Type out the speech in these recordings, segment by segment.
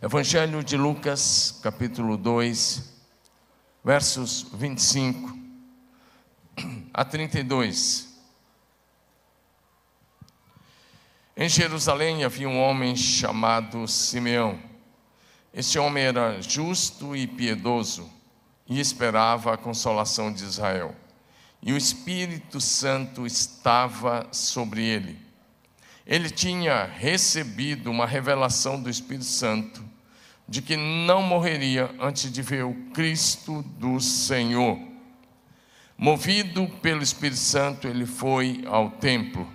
Evangelho de Lucas, capítulo 2, versos 25 a 32. Em Jerusalém havia um homem chamado Simeão. Este homem era justo e piedoso e esperava a consolação de Israel. E o Espírito Santo estava sobre ele. Ele tinha recebido uma revelação do Espírito Santo de que não morreria antes de ver o Cristo do Senhor. Movido pelo Espírito Santo, ele foi ao templo.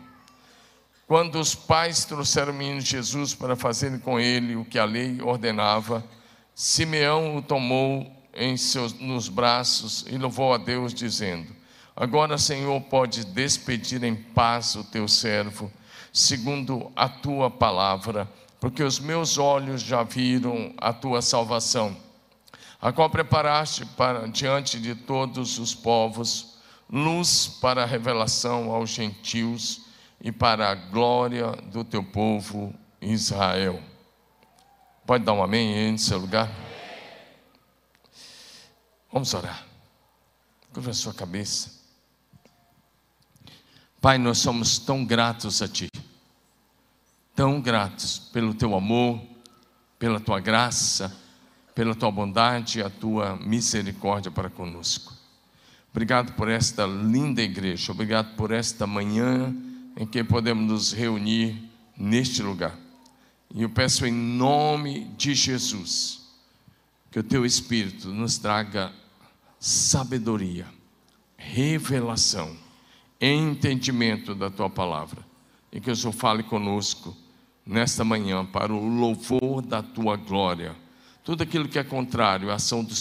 Quando os pais trouxeram o menino Jesus para fazerem com ele o que a lei ordenava, Simeão o tomou em seus, nos braços e louvou a Deus, dizendo: Agora, Senhor, pode despedir em paz o teu servo, segundo a tua palavra porque os meus olhos já viram a tua salvação, a qual preparaste para diante de todos os povos, luz para a revelação aos gentios e para a glória do teu povo Israel. Pode dar um amém aí seu lugar? Vamos orar. Curva a sua cabeça. Pai, nós somos tão gratos a Ti tão gratos pelo teu amor, pela tua graça, pela tua bondade e a tua misericórdia para conosco. Obrigado por esta linda igreja, obrigado por esta manhã em que podemos nos reunir neste lugar. E eu peço em nome de Jesus que o teu Espírito nos traga sabedoria, revelação, entendimento da tua palavra e que o Senhor fale conosco nesta manhã para o louvor da tua glória. Tudo aquilo que é contrário à ação do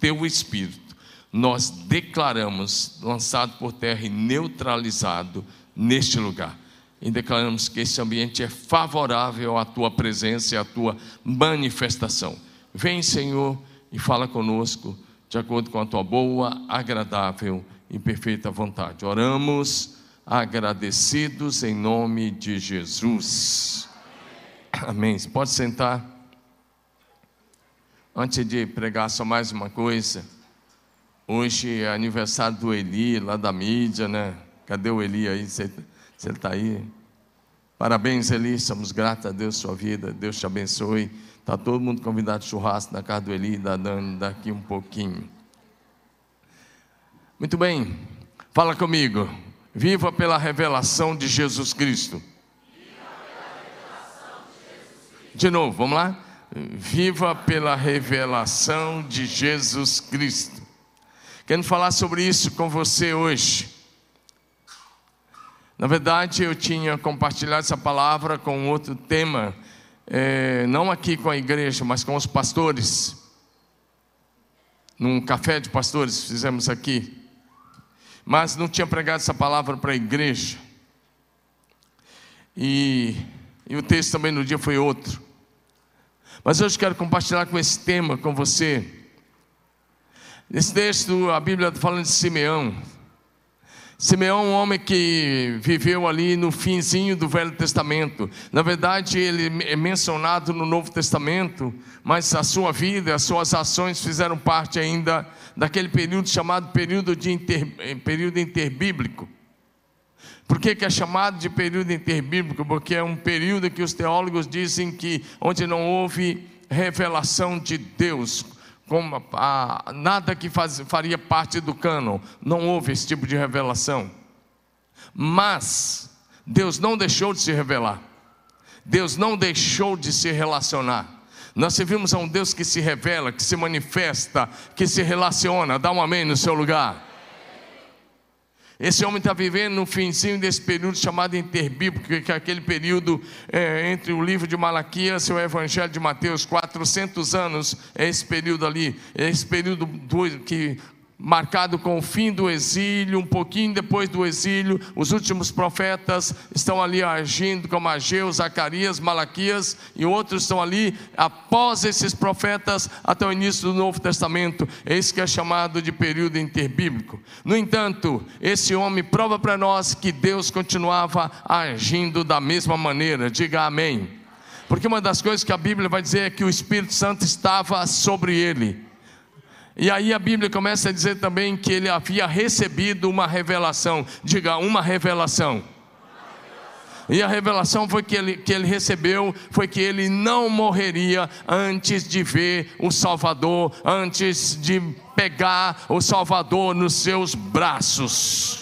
teu espírito, nós declaramos lançado por terra e neutralizado neste lugar. E declaramos que esse ambiente é favorável à tua presença e à tua manifestação. Vem, Senhor, e fala conosco de acordo com a tua boa, agradável e perfeita vontade. Oramos agradecidos em nome de Jesus. Amém. Você pode sentar. Antes de pregar, só mais uma coisa. Hoje é aniversário do Eli, lá da mídia, né? Cadê o Eli aí? Você está aí? Parabéns, Eli. Somos gratos a Deus sua vida. Deus te abençoe. Está todo mundo convidado a churrasco na casa do Eli, da Dani, daqui um pouquinho. Muito bem. Fala comigo. Viva pela revelação de Jesus Cristo. De novo, vamos lá? Viva pela revelação de Jesus Cristo. Quero falar sobre isso com você hoje. Na verdade, eu tinha compartilhado essa palavra com outro tema, é, não aqui com a igreja, mas com os pastores. Num café de pastores fizemos aqui. Mas não tinha pregado essa palavra para a igreja. E e o texto também no dia foi outro. Mas hoje quero compartilhar com esse tema com você. Nesse texto, a Bíblia está falando de Simeão. Simeão é um homem que viveu ali no finzinho do Velho Testamento. Na verdade, ele é mencionado no Novo Testamento, mas a sua vida, as suas ações fizeram parte ainda daquele período chamado período, de inter, período interbíblico. Por que, que é chamado de período interbíblico? Porque é um período que os teólogos dizem que onde não houve revelação de Deus, como nada que faz, faria parte do cânon, não houve esse tipo de revelação. Mas Deus não deixou de se revelar, Deus não deixou de se relacionar. Nós servimos a um Deus que se revela, que se manifesta, que se relaciona. Dá um amém no seu lugar. Esse homem está vivendo no finzinho desse período chamado interbíblico, que é aquele período é, entre o livro de Malaquias e o Evangelho de Mateus, 400 anos é esse período ali, é esse período do, que marcado com o fim do exílio, um pouquinho depois do exílio, os últimos profetas estão ali agindo como Ageu, Zacarias, Malaquias e outros estão ali após esses profetas até o início do Novo Testamento. Esse que é chamado de período interbíblico. No entanto, esse homem prova para nós que Deus continuava agindo da mesma maneira. Diga amém. Porque uma das coisas que a Bíblia vai dizer é que o Espírito Santo estava sobre ele. E aí a Bíblia começa a dizer também que ele havia recebido uma revelação. Diga, uma revelação. E a revelação foi que ele, que ele recebeu foi que ele não morreria antes de ver o Salvador, antes de pegar o Salvador nos seus braços.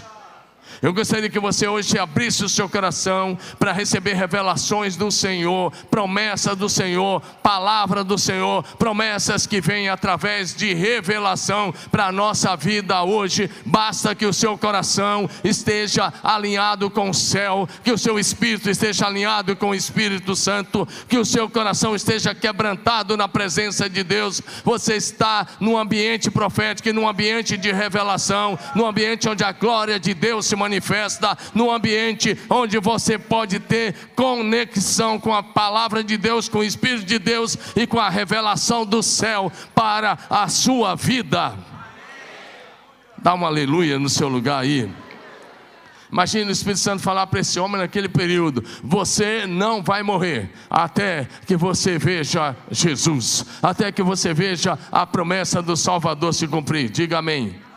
Eu gostaria que você hoje abrisse o seu coração para receber revelações do Senhor, promessa do Senhor, palavra do Senhor, promessas que vêm através de revelação para a nossa vida hoje. Basta que o seu coração esteja alinhado com o céu, que o seu espírito esteja alinhado com o Espírito Santo, que o seu coração esteja quebrantado na presença de Deus. Você está num ambiente profético, num ambiente de revelação, num ambiente onde a glória de Deus se manifesta manifesta no ambiente onde você pode ter conexão com a palavra de Deus, com o Espírito de Deus e com a revelação do céu para a sua vida. Dá uma aleluia no seu lugar aí. Imagina o Espírito Santo falar para esse homem naquele período: Você não vai morrer até que você veja Jesus, até que você veja a promessa do Salvador se cumprir. Diga amém.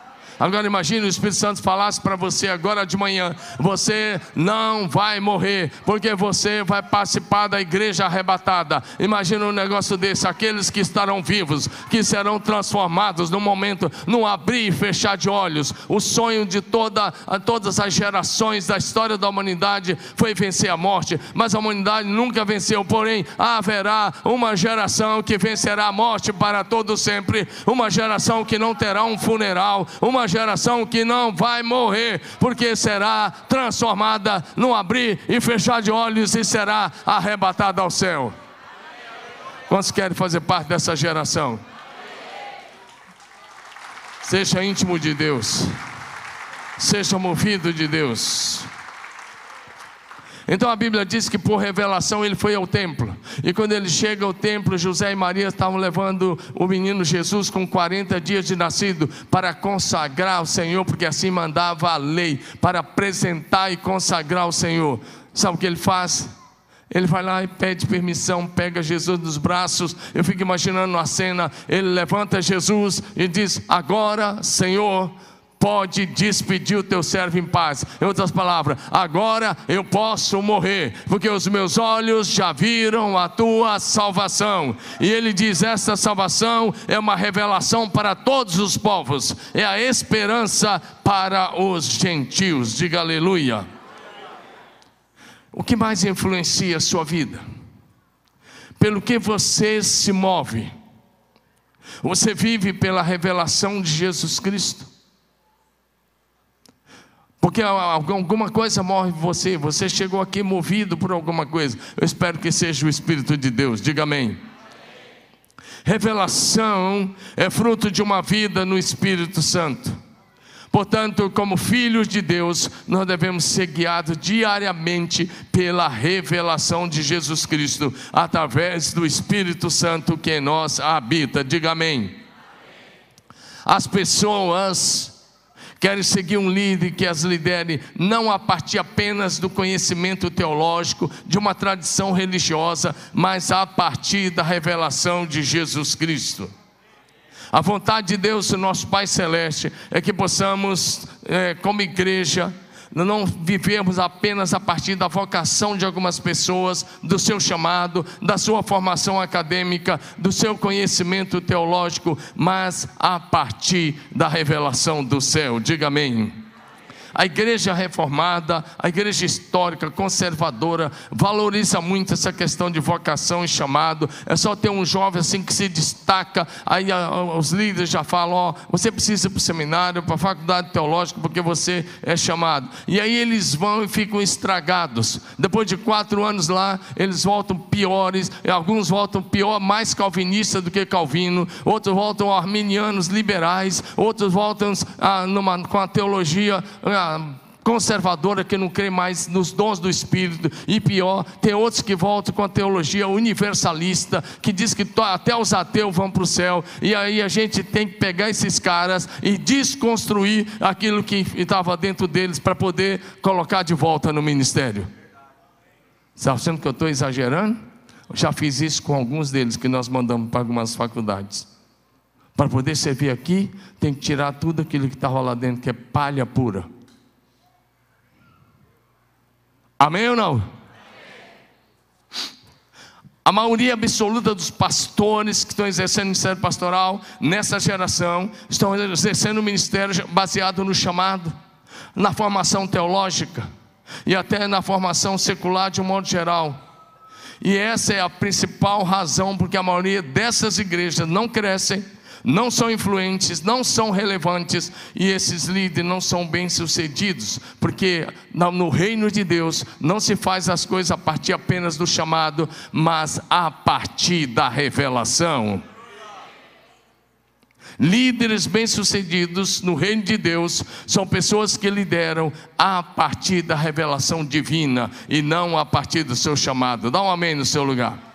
Agora imagine o Espírito Santo falasse para você agora de manhã: você não vai morrer, porque você vai participar da igreja arrebatada. Imagina um negócio desse: aqueles que estarão vivos, que serão transformados no momento, no abrir e fechar de olhos. O sonho de toda, todas as gerações da história da humanidade foi vencer a morte, mas a humanidade nunca venceu. Porém, haverá uma geração que vencerá a morte para todo sempre, uma geração que não terá um funeral, uma geração que não vai morrer, porque será transformada no abrir e fechar de olhos e será arrebatada ao céu. Quantos querem fazer parte dessa geração? Seja íntimo de Deus, seja movido de Deus. Então a Bíblia diz que por revelação ele foi ao templo. E quando ele chega ao templo, José e Maria estavam levando o menino Jesus com 40 dias de nascido para consagrar ao Senhor, porque assim mandava a lei, para apresentar e consagrar ao Senhor. Sabe o que ele faz? Ele vai lá e pede permissão, pega Jesus nos braços. Eu fico imaginando a cena. Ele levanta Jesus e diz: Agora, Senhor, pode despedir o teu servo em paz. Em outras palavras, agora eu posso morrer, porque os meus olhos já viram a tua salvação. E ele diz: essa salvação é uma revelação para todos os povos, é a esperança para os gentios. Diga aleluia. O que mais influencia a sua vida? Pelo que você se move? Você vive pela revelação de Jesus Cristo? Porque alguma coisa move você, você chegou aqui movido por alguma coisa. Eu espero que seja o Espírito de Deus, diga amém. Revelação é fruto de uma vida no Espírito Santo. Portanto, como filhos de Deus, nós devemos ser guiados diariamente pela revelação de Jesus Cristo, através do Espírito Santo que em nós habita. Diga amém. As pessoas querem seguir um líder que as lidere não a partir apenas do conhecimento teológico, de uma tradição religiosa, mas a partir da revelação de Jesus Cristo. A vontade de Deus, nosso Pai Celeste, é que possamos, é, como igreja, não vivemos apenas a partir da vocação de algumas pessoas, do seu chamado, da sua formação acadêmica, do seu conhecimento teológico, mas a partir da revelação do céu. Diga amém. A igreja reformada, a igreja histórica, conservadora, valoriza muito essa questão de vocação e chamado. É só ter um jovem assim que se destaca, aí os líderes já falam: ó, você precisa ir para o seminário, para a faculdade teológica, porque você é chamado. E aí eles vão e ficam estragados. Depois de quatro anos lá, eles voltam piores, alguns voltam pior, mais calvinistas do que Calvino, outros voltam arminianos liberais, outros voltam ah, numa, com a teologia. Conservadora que não crê mais nos dons do Espírito, e pior, tem outros que voltam com a teologia universalista, que diz que até os ateus vão para o céu, e aí a gente tem que pegar esses caras e desconstruir aquilo que estava dentro deles para poder colocar de volta no ministério. Está achando que eu estou exagerando? Já fiz isso com alguns deles que nós mandamos para algumas faculdades. Para poder servir aqui, tem que tirar tudo aquilo que estava lá dentro, que é palha pura. Amém ou não? A maioria absoluta dos pastores que estão exercendo o ministério pastoral nessa geração estão exercendo o ministério baseado no chamado, na formação teológica e até na formação secular de um modo geral. E essa é a principal razão porque a maioria dessas igrejas não crescem não são influentes, não são relevantes e esses líderes não são bem-sucedidos, porque no reino de Deus não se faz as coisas a partir apenas do chamado, mas a partir da revelação. Líderes bem-sucedidos no reino de Deus são pessoas que lideram a partir da revelação divina e não a partir do seu chamado. Dá um amém no seu lugar.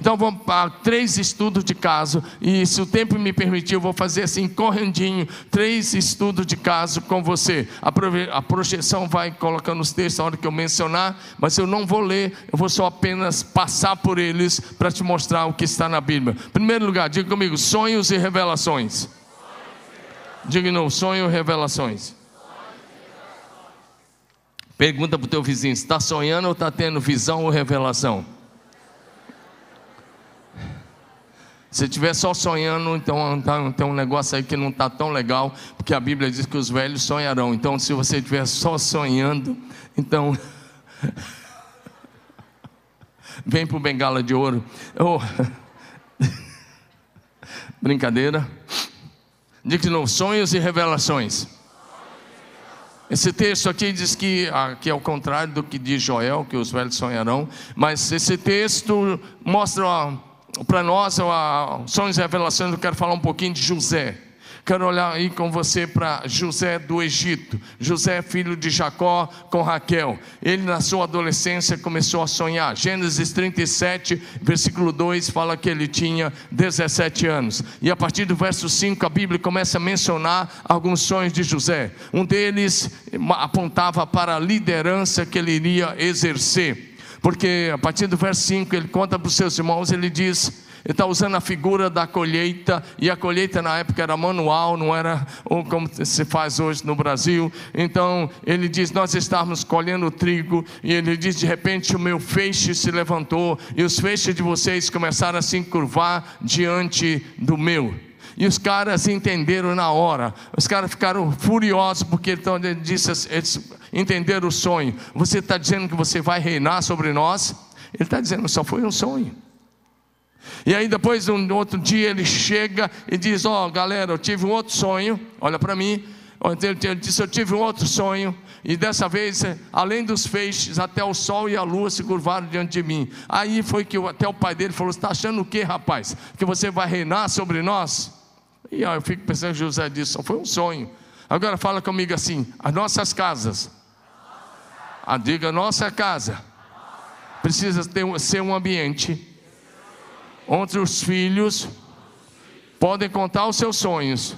Então vamos para três estudos de caso, e se o tempo me permitir, eu vou fazer assim, correndinho, três estudos de caso com você. A projeção vai colocando os textos na hora que eu mencionar, mas eu não vou ler, eu vou só apenas passar por eles para te mostrar o que está na Bíblia. Primeiro lugar, diga comigo: sonhos e revelações. Diga não, sonho e revelações. Pergunta para o teu vizinho: está sonhando ou está tendo visão ou revelação? Se estiver só sonhando, então tá, tem um negócio aí que não está tão legal, porque a Bíblia diz que os velhos sonharão. Então, se você estiver só sonhando, então. Vem para o bengala de ouro. Oh. Brincadeira. Diga de novo: sonhos e revelações. Esse texto aqui diz que, aqui é o contrário do que diz Joel, que os velhos sonharão, mas esse texto mostra para nós, a Sonhos e Revelações, eu quero falar um pouquinho de José. Quero olhar aí com você para José do Egito. José, filho de Jacó com Raquel. Ele, na sua adolescência, começou a sonhar. Gênesis 37, versículo 2, fala que ele tinha 17 anos. E a partir do verso 5, a Bíblia começa a mencionar alguns sonhos de José. Um deles apontava para a liderança que ele iria exercer. Porque a partir do verso 5 ele conta para os seus irmãos, ele diz, ele está usando a figura da colheita, e a colheita na época era manual, não era como se faz hoje no Brasil. Então ele diz: Nós estávamos colhendo trigo, e ele diz: De repente o meu feixe se levantou, e os feixes de vocês começaram a se encurvar diante do meu. E os caras entenderam na hora. Os caras ficaram furiosos porque então, ele disse, eles entenderam o sonho. Você está dizendo que você vai reinar sobre nós? Ele está dizendo, só foi um sonho. E aí depois, um outro dia, ele chega e diz: Ó, oh, galera, eu tive um outro sonho. Olha para mim. Ele disse: Eu tive um outro sonho. E dessa vez, além dos feixes, até o sol e a lua se curvaram diante de mim. Aí foi que até o pai dele falou: Você está achando o que, rapaz? Que você vai reinar sobre nós? E eu fico pensando José disse, só foi um sonho. Agora fala comigo assim: as nossas casas, ah, diga nossa casa, precisa ter, ser um ambiente onde os filhos podem contar os seus sonhos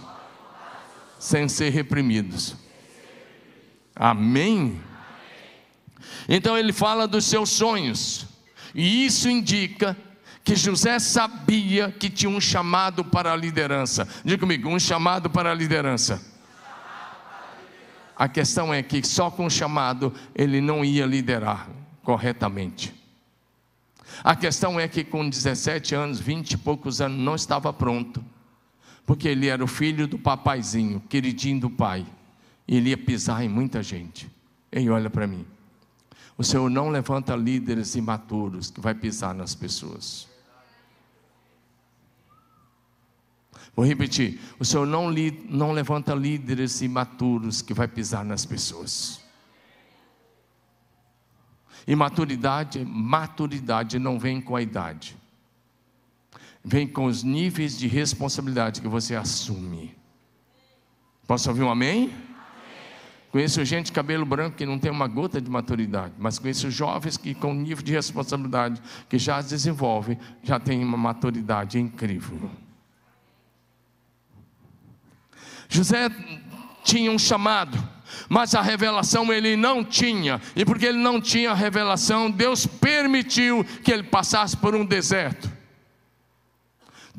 sem ser reprimidos. Amém? Então ele fala dos seus sonhos, e isso indica que José sabia que tinha um chamado para a liderança. Diga comigo, um chamado para a liderança. A questão é que só com o chamado ele não ia liderar corretamente. A questão é que com 17 anos, 20 e poucos anos, não estava pronto. Porque ele era o filho do papaizinho, queridinho do pai. E ele ia pisar em muita gente. Ei, olha para mim. O Senhor não levanta líderes imaturos que vai pisar nas pessoas. Vou repetir: o Senhor não, li, não levanta líderes imaturos que vai pisar nas pessoas. Imaturidade, maturidade não vem com a idade, vem com os níveis de responsabilidade que você assume. Posso ouvir um amém? Conheço gente de cabelo branco que não tem uma gota de maturidade, mas conheço jovens que, com nível de responsabilidade que já desenvolvem, já têm uma maturidade incrível. José tinha um chamado, Mas a revelação ele não tinha, e porque ele não tinha a revelação, Deus permitiu que ele passasse por um deserto.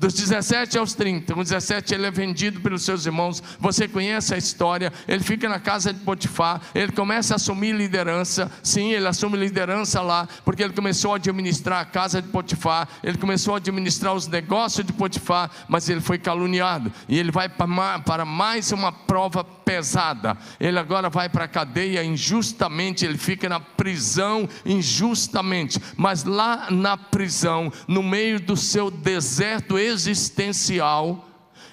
Dos 17 aos 30, com 17 ele é vendido pelos seus irmãos. Você conhece a história. Ele fica na casa de Potifar. Ele começa a assumir liderança. Sim, ele assume liderança lá, porque ele começou a administrar a casa de Potifar. Ele começou a administrar os negócios de Potifar, mas ele foi caluniado. E ele vai para mais uma prova pesada. Ele agora vai para a cadeia injustamente. Ele fica na prisão injustamente. Mas lá na prisão, no meio do seu deserto existencial,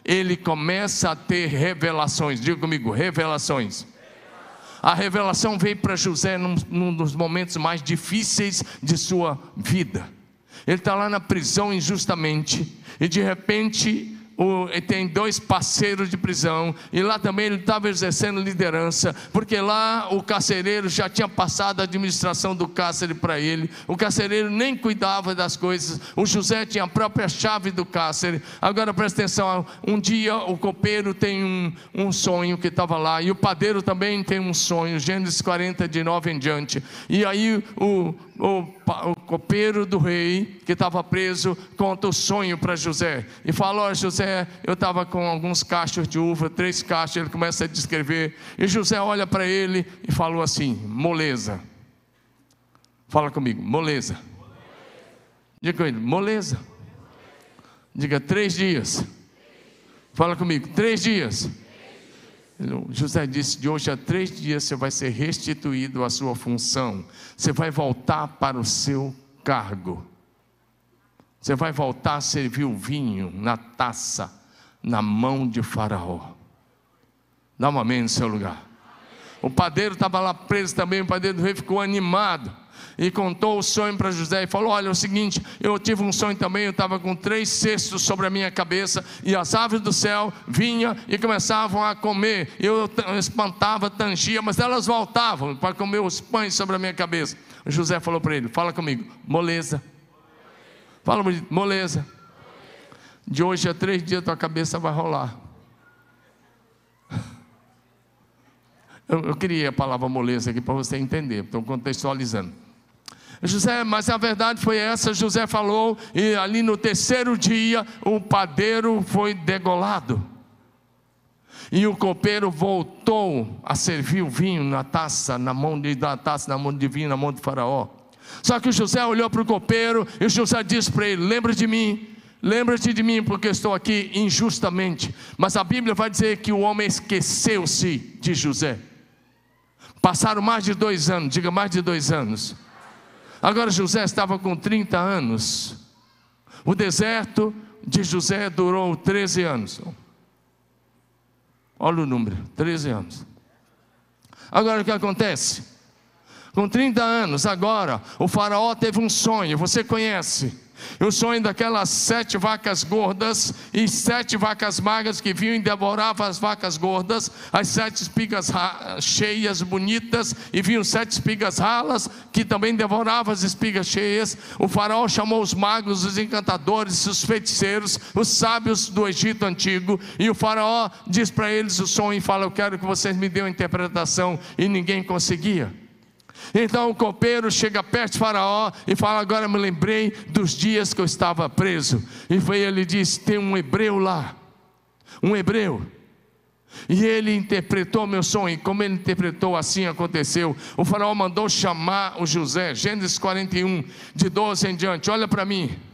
ele começa a ter revelações. Diga comigo, revelações. A revelação veio para José num, num, dos momentos mais difíceis de sua vida. Ele está lá na prisão injustamente, e de repente o, tem dois parceiros de prisão, e lá também ele estava exercendo liderança, porque lá o carcereiro já tinha passado a administração do cárcere para ele, o carcereiro nem cuidava das coisas, o José tinha a própria chave do cárcere. Agora presta atenção: um dia o copeiro tem um, um sonho que estava lá, e o padeiro também tem um sonho, Gênesis 40, de 9 em diante, e aí o, o, o copeiro do rei, que estava preso, conta o sonho para José. E fala: Olha, José, eu estava com alguns cachos de uva, três cachos. Ele começa a descrever. E José olha para ele e falou assim: Moleza. Fala comigo, moleza. Diga com ele, moleza. Diga três dias. Fala comigo, três dias. José disse: de hoje a três dias você vai ser restituído à sua função, você vai voltar para o seu cargo, você vai voltar a servir o vinho na taça, na mão de Faraó. Dá uma amém no seu lugar. O padeiro estava lá preso também, o padeiro do rei ficou animado e contou o sonho para José e falou: Olha, é o seguinte, eu tive um sonho também, eu estava com três cestos sobre a minha cabeça, e as aves do céu vinham e começavam a comer. Eu espantava, tangia, mas elas voltavam para comer os pães sobre a minha cabeça. José falou para ele: Fala comigo, moleza. Fala moleza. De hoje a três dias tua cabeça vai rolar. Eu, eu queria a palavra moleza aqui para você entender, estou contextualizando. José, mas a verdade foi essa, José falou, e ali no terceiro dia o padeiro foi degolado. E o copeiro voltou a servir o vinho na taça, na mão de da taça, na mão de vinho, na mão de Faraó. Só que José olhou para o copeiro e José disse para ele: Lembra de mim, lembra-te de mim, porque estou aqui injustamente. Mas a Bíblia vai dizer que o homem esqueceu-se de José. Passaram mais de dois anos, diga mais de dois anos. Agora José estava com 30 anos. O deserto de José durou 13 anos. Olha o número, 13 anos. Agora o que acontece? Com 30 anos, agora, o faraó teve um sonho, você conhece. O sonho daquelas sete vacas gordas e sete vacas magras que vinham e devoravam as vacas gordas, as sete espigas cheias, bonitas, e vinham sete espigas ralas que também devoravam as espigas cheias. O faraó chamou os magos, os encantadores, os feiticeiros, os sábios do Egito antigo, e o faraó diz para eles o sonho e fala: Eu quero que vocês me dêem uma interpretação, e ninguém conseguia. Então o copeiro chega perto de Faraó e fala: Agora me lembrei dos dias que eu estava preso. E foi ele disse: Tem um hebreu lá, um hebreu. E ele interpretou meu sonho, e como ele interpretou, assim aconteceu. O faraó mandou chamar o José, Gênesis 41, de 12 em diante. Olha para mim.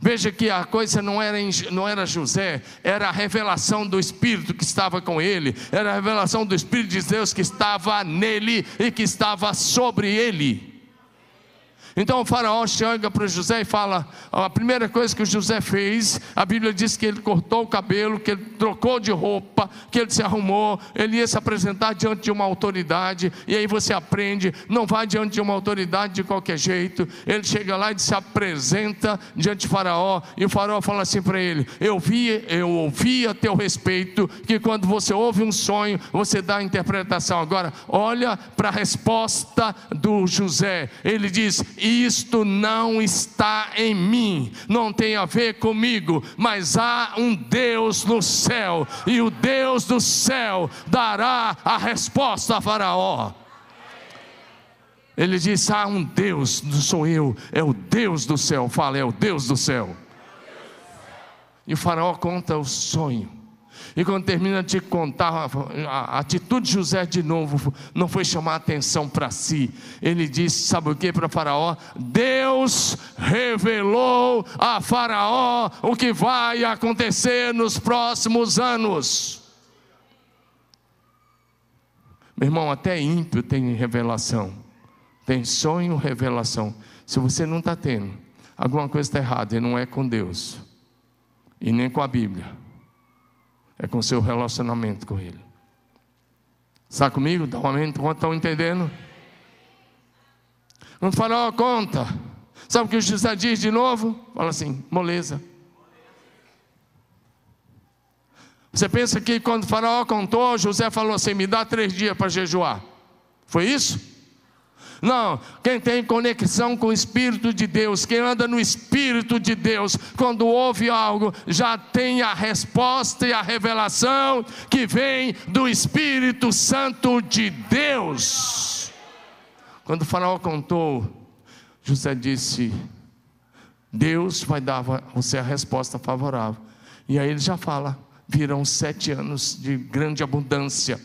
Veja que a coisa não era, não era José, era a revelação do Espírito que estava com ele, era a revelação do Espírito de Deus que estava nele e que estava sobre ele. Então o faraó chega para José e fala: a primeira coisa que o José fez, a Bíblia diz que ele cortou o cabelo, que ele trocou de roupa, que ele se arrumou, ele ia se apresentar diante de uma autoridade, e aí você aprende, não vai diante de uma autoridade de qualquer jeito. Ele chega lá e se apresenta diante de Faraó, e o Faraó fala assim para ele: Eu vi, eu ouvi a teu respeito, que quando você ouve um sonho, você dá a interpretação. Agora, olha para a resposta do José. Ele diz: isto não está em mim, não tem a ver comigo, mas há um Deus no céu, e o Deus do céu dará a resposta a Faraó. Ele disse: Há um Deus, não sou eu, é o Deus do céu. Fala, é o Deus do céu. E o Faraó conta o sonho. E quando termina de contar, a atitude de José de novo não foi chamar atenção para si. Ele disse: Sabe o que para Faraó? Deus revelou a Faraó o que vai acontecer nos próximos anos. Meu irmão, até ímpio tem revelação. Tem sonho, revelação. Se você não está tendo, alguma coisa está errada e não é com Deus, e nem com a Bíblia, é com o seu relacionamento com Ele. Está comigo? Dá um aumento, estão entendendo? Quando fala, ó, conta. Sabe o que o José diz de novo? Fala assim, moleza. Você pensa que quando o faraó contou, José falou assim: me dá três dias para jejuar. Foi isso? Não, quem tem conexão com o Espírito de Deus, quem anda no Espírito de Deus, quando ouve algo, já tem a resposta e a revelação que vem do Espírito Santo de Deus. Quando o Faraó contou, José disse: Deus vai dar a você a resposta favorável. E aí ele já fala: virão sete anos de grande abundância,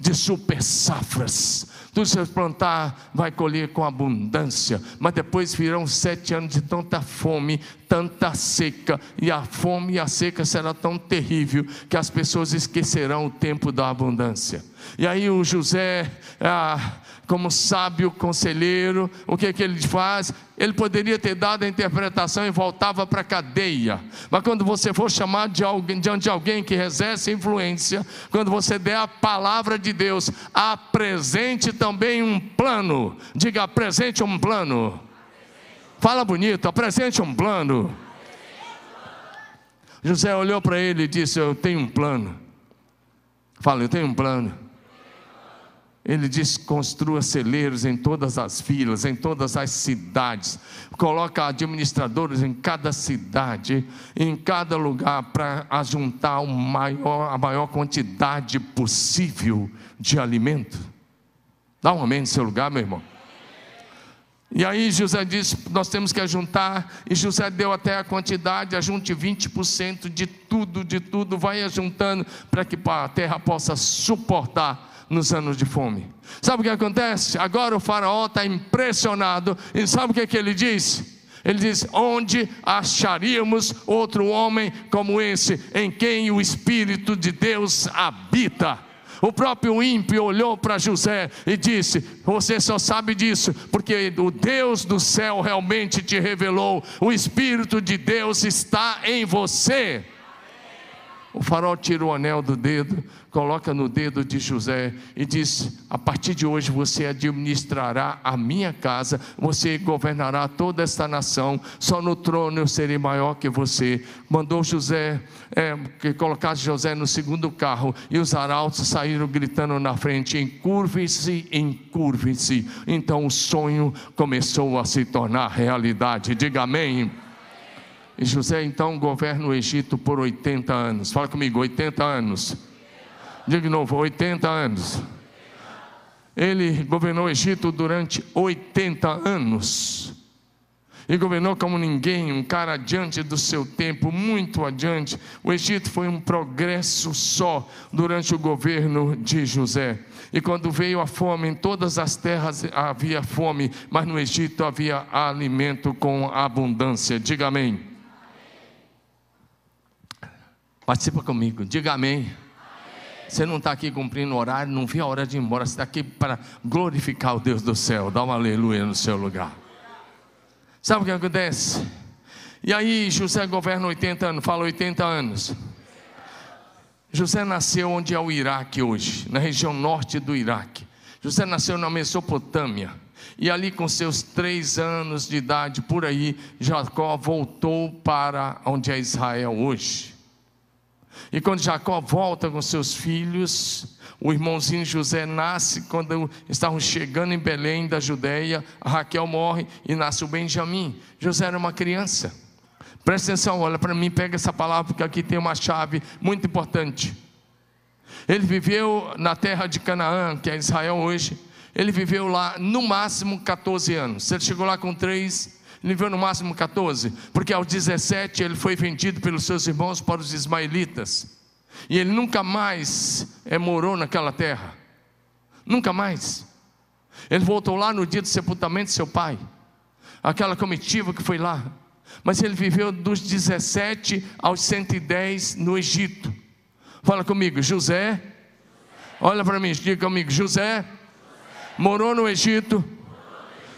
de super safras tudo você plantar vai colher com abundância, mas depois virão sete anos de tanta fome, tanta seca, e a fome e a seca será tão terrível que as pessoas esquecerão o tempo da abundância. E aí o José, ah, como sábio conselheiro, o que, que ele faz? Ele poderia ter dado a interpretação e voltava para a cadeia. Mas quando você for chamado de alguém, diante de alguém que exerce influência, quando você der a palavra de Deus, apresente também um plano. Diga, apresente um plano. Fala bonito, apresente um plano. José olhou para ele e disse: Eu tenho um plano. Fala, eu tenho um plano. Ele diz: construa celeiros em todas as filas, em todas as cidades. Coloca administradores em cada cidade, em cada lugar, para ajuntar maior, a maior quantidade possível de alimento. Dá um amém no seu lugar, meu irmão. E aí José disse: Nós temos que ajuntar, e José deu até a quantidade, ajunte 20% de tudo, de tudo, vai ajuntando para que a terra possa suportar nos anos de fome. Sabe o que acontece? Agora o faraó está impressionado e sabe o que, que ele diz? Ele diz: Onde acharíamos outro homem como esse, em quem o Espírito de Deus habita? O próprio ímpio olhou para José e disse: Você só sabe disso porque o Deus do céu realmente te revelou, o Espírito de Deus está em você. O farol tira o anel do dedo, coloca no dedo de José e diz: A partir de hoje você administrará a minha casa, você governará toda esta nação, só no trono eu serei maior que você. Mandou José, é, que colocasse José no segundo carro e os arautos saíram gritando na frente: Encurve-se, encurve-se. Então o sonho começou a se tornar realidade. Diga amém. E José então governa o Egito por 80 anos. Fala comigo, 80 anos. Diga de novo, 80 anos. Ele governou o Egito durante 80 anos. E governou como ninguém, um cara adiante do seu tempo, muito adiante. O Egito foi um progresso só durante o governo de José. E quando veio a fome, em todas as terras havia fome, mas no Egito havia alimento com abundância. Diga amém. Participa comigo, diga amém. Você não está aqui cumprindo horário, não viu a hora de ir embora, você está aqui para glorificar o Deus do céu, dá uma aleluia no seu lugar. Sabe o que acontece? E aí José governa 80 anos, fala 80 anos. José nasceu onde é o Iraque hoje, na região norte do Iraque. José nasceu na Mesopotâmia. E ali, com seus três anos de idade, por aí, Jacó voltou para onde é Israel hoje. E quando Jacó volta com seus filhos, o irmãozinho José nasce quando estavam chegando em Belém da Judéia, Raquel morre e nasce o Benjamim. José era uma criança. Presta atenção, olha para mim, pega essa palavra, porque aqui tem uma chave muito importante. Ele viveu na terra de Canaã, que é Israel hoje. Ele viveu lá no máximo 14 anos. Ele chegou lá com 3, ele viveu no máximo 14, porque aos 17 ele foi vendido pelos seus irmãos para os ismaelitas. E ele nunca mais é, morou naquela terra. Nunca mais. Ele voltou lá no dia do sepultamento de seu pai. Aquela comitiva que foi lá. Mas ele viveu dos 17 aos 110 no Egito. Fala comigo, José. Olha para mim, diga comigo, José morou no Egito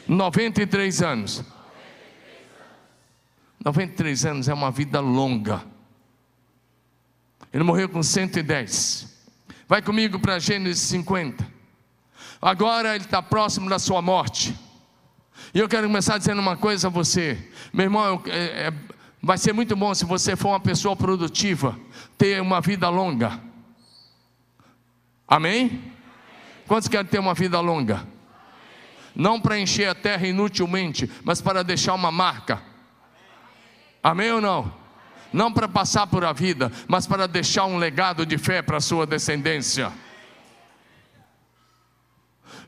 93 anos. 93 anos é uma vida longa. Ele morreu com 110. Vai comigo para Gênesis 50. Agora ele está próximo da sua morte. E eu quero começar dizendo uma coisa a você, meu irmão. É, é, vai ser muito bom se você for uma pessoa produtiva, ter uma vida longa. Amém? Quantos querem ter uma vida longa? Não para encher a terra inutilmente, mas para deixar uma marca. Amém ou não? Não para passar por a vida, mas para deixar um legado de fé para a sua descendência.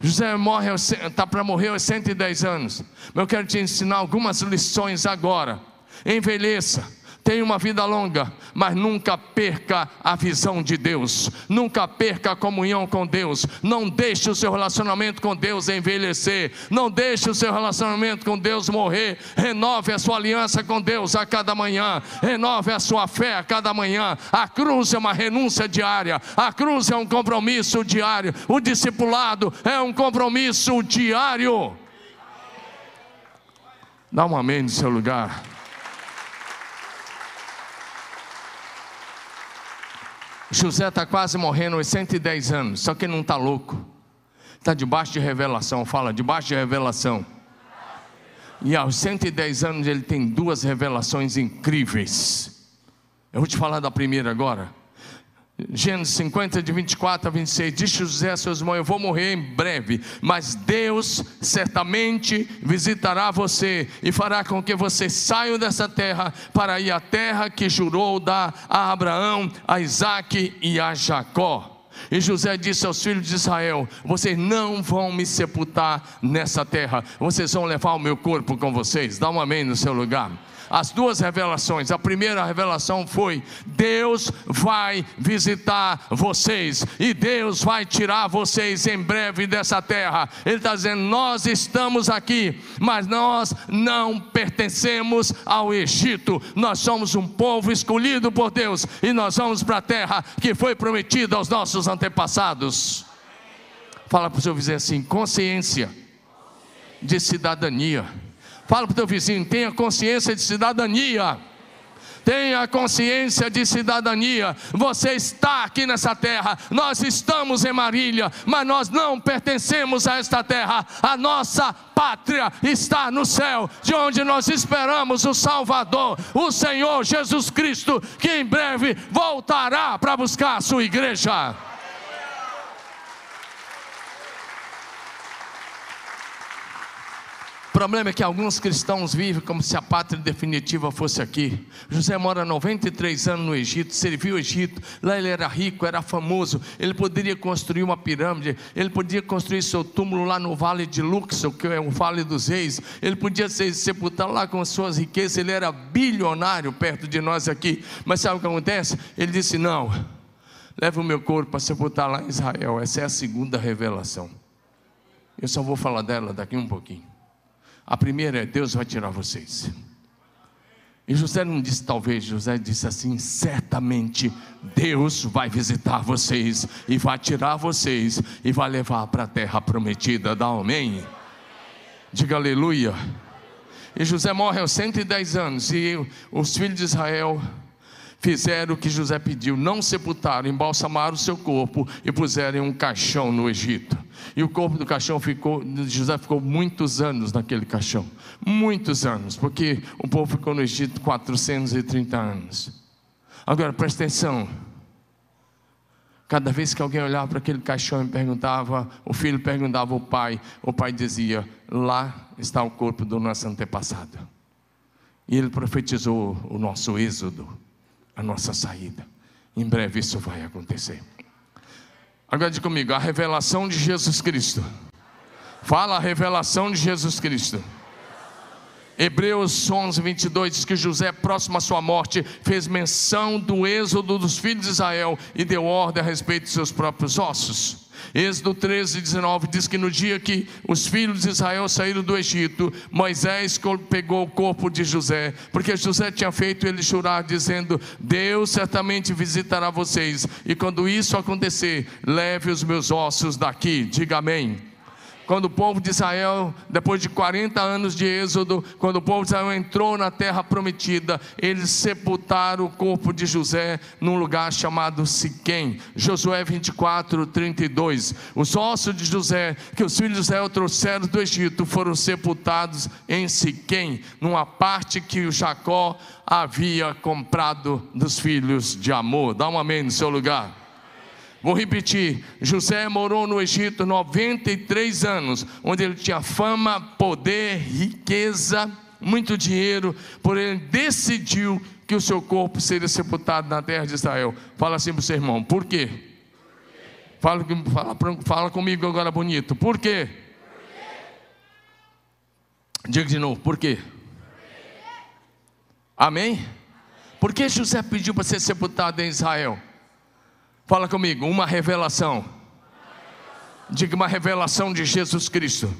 José morre, está para morrer aos 110 anos. Mas eu quero te ensinar algumas lições agora. Envelheça tenha uma vida longa, mas nunca perca a visão de Deus, nunca perca a comunhão com Deus, não deixe o seu relacionamento com Deus envelhecer, não deixe o seu relacionamento com Deus morrer, renove a sua aliança com Deus a cada manhã, renove a sua fé a cada manhã. A cruz é uma renúncia diária, a cruz é um compromisso diário, o discipulado é um compromisso diário. Dá um amém no seu lugar. José está quase morrendo aos 110 anos, só que não está louco. Está debaixo de revelação, fala, debaixo de revelação. E aos 110 anos ele tem duas revelações incríveis. Eu vou te falar da primeira agora. Gênesis 50, de 24 a 26, diz José a seus irmãos: Eu vou morrer em breve, mas Deus certamente visitará você e fará com que você saia dessa terra para ir à terra que jurou dar a Abraão, a Isaac e a Jacó. E José disse aos filhos de Israel: Vocês não vão me sepultar nessa terra, vocês vão levar o meu corpo com vocês. Dá um amém no seu lugar as duas revelações. A primeira revelação foi: Deus vai visitar vocês e Deus vai tirar vocês em breve dessa terra. Ele está dizendo: Nós estamos aqui, mas nós não pertencemos ao Egito. Nós somos um povo escolhido por Deus e nós vamos para a terra que foi prometida aos nossos antepassados. Fala para o seu vizinho assim: consciência de cidadania. Fala para o teu vizinho, tenha consciência de cidadania. Tenha consciência de cidadania. Você está aqui nessa terra, nós estamos em Marília, mas nós não pertencemos a esta terra. A nossa pátria está no céu, de onde nós esperamos o Salvador, o Senhor Jesus Cristo, que em breve voltará para buscar a sua igreja. Problema é que alguns cristãos vivem como se a pátria definitiva fosse aqui. José mora 93 anos no Egito, serviu o Egito, lá ele era rico, era famoso, ele poderia construir uma pirâmide, ele podia construir seu túmulo lá no vale de Luxor, que é o vale dos reis, ele podia ser sepultado lá com as suas riquezas, ele era bilionário perto de nós aqui. Mas sabe o que acontece? Ele disse: Não, leve o meu corpo para sepultar lá em Israel. Essa é a segunda revelação. Eu só vou falar dela daqui um pouquinho. A primeira é: Deus vai tirar vocês. E José não disse talvez, José disse assim: certamente Deus vai visitar vocês e vai tirar vocês e vai levar para a terra prometida. Dá um amém? Diga aleluia. E José morre aos 110 anos e os filhos de Israel fizeram o que José pediu, não sepultaram, embalsamaram o seu corpo e puseram um caixão no Egito. E o corpo do caixão ficou, José ficou muitos anos naquele caixão, muitos anos, porque o povo ficou no Egito 430 anos. Agora presta atenção. Cada vez que alguém olhava para aquele caixão e perguntava, o filho perguntava ao pai, o pai dizia: Lá está o corpo do nosso antepassado. E ele profetizou o nosso êxodo, a nossa saída. Em breve isso vai acontecer. Agora diga comigo: a revelação de Jesus Cristo. Fala a revelação de Jesus Cristo Hebreus 11, 22 diz que José, próximo à sua morte, fez menção do êxodo dos filhos de Israel e deu ordem a respeito de seus próprios ossos. Êxodo 13, 19 diz que no dia que os filhos de Israel saíram do Egito, Moisés pegou o corpo de José, porque José tinha feito ele chorar, dizendo: Deus certamente visitará vocês, e quando isso acontecer, leve os meus ossos daqui. Diga amém quando o povo de Israel, depois de 40 anos de êxodo, quando o povo de Israel entrou na terra prometida, eles sepultaram o corpo de José num lugar chamado Siquém. Josué 24, 32. Os ossos de José, que os filhos de Israel trouxeram do Egito, foram sepultados em Siquém, numa parte que o Jacó havia comprado dos filhos de Amor. Dá um amém no seu lugar. Vou repetir: José morou no Egito 93 anos, onde ele tinha fama, poder, riqueza, muito dinheiro, porém decidiu que o seu corpo seria sepultado na terra de Israel. Fala assim para o seu irmão: por quê? Fala, fala, fala comigo agora bonito: por quê? Diga de novo: por quê? Amém? Por que José pediu para ser sepultado em Israel? Fala comigo, uma revelação. Diga uma revelação de Jesus Cristo.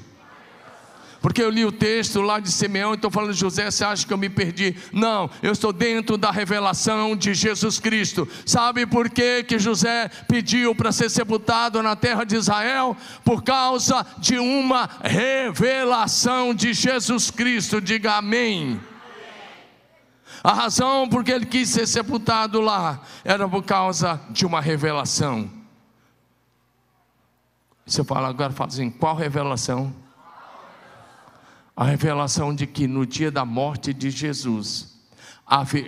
Porque eu li o texto lá de Simeão e estou falando José, você acha que eu me perdi? Não, eu estou dentro da revelação de Jesus Cristo. Sabe por que, que José pediu para ser sepultado na terra de Israel? Por causa de uma revelação de Jesus Cristo. Diga amém. A razão por que ele quis ser sepultado lá era por causa de uma revelação. Você fala agora, fala assim: qual revelação? A revelação de que no dia da morte de Jesus,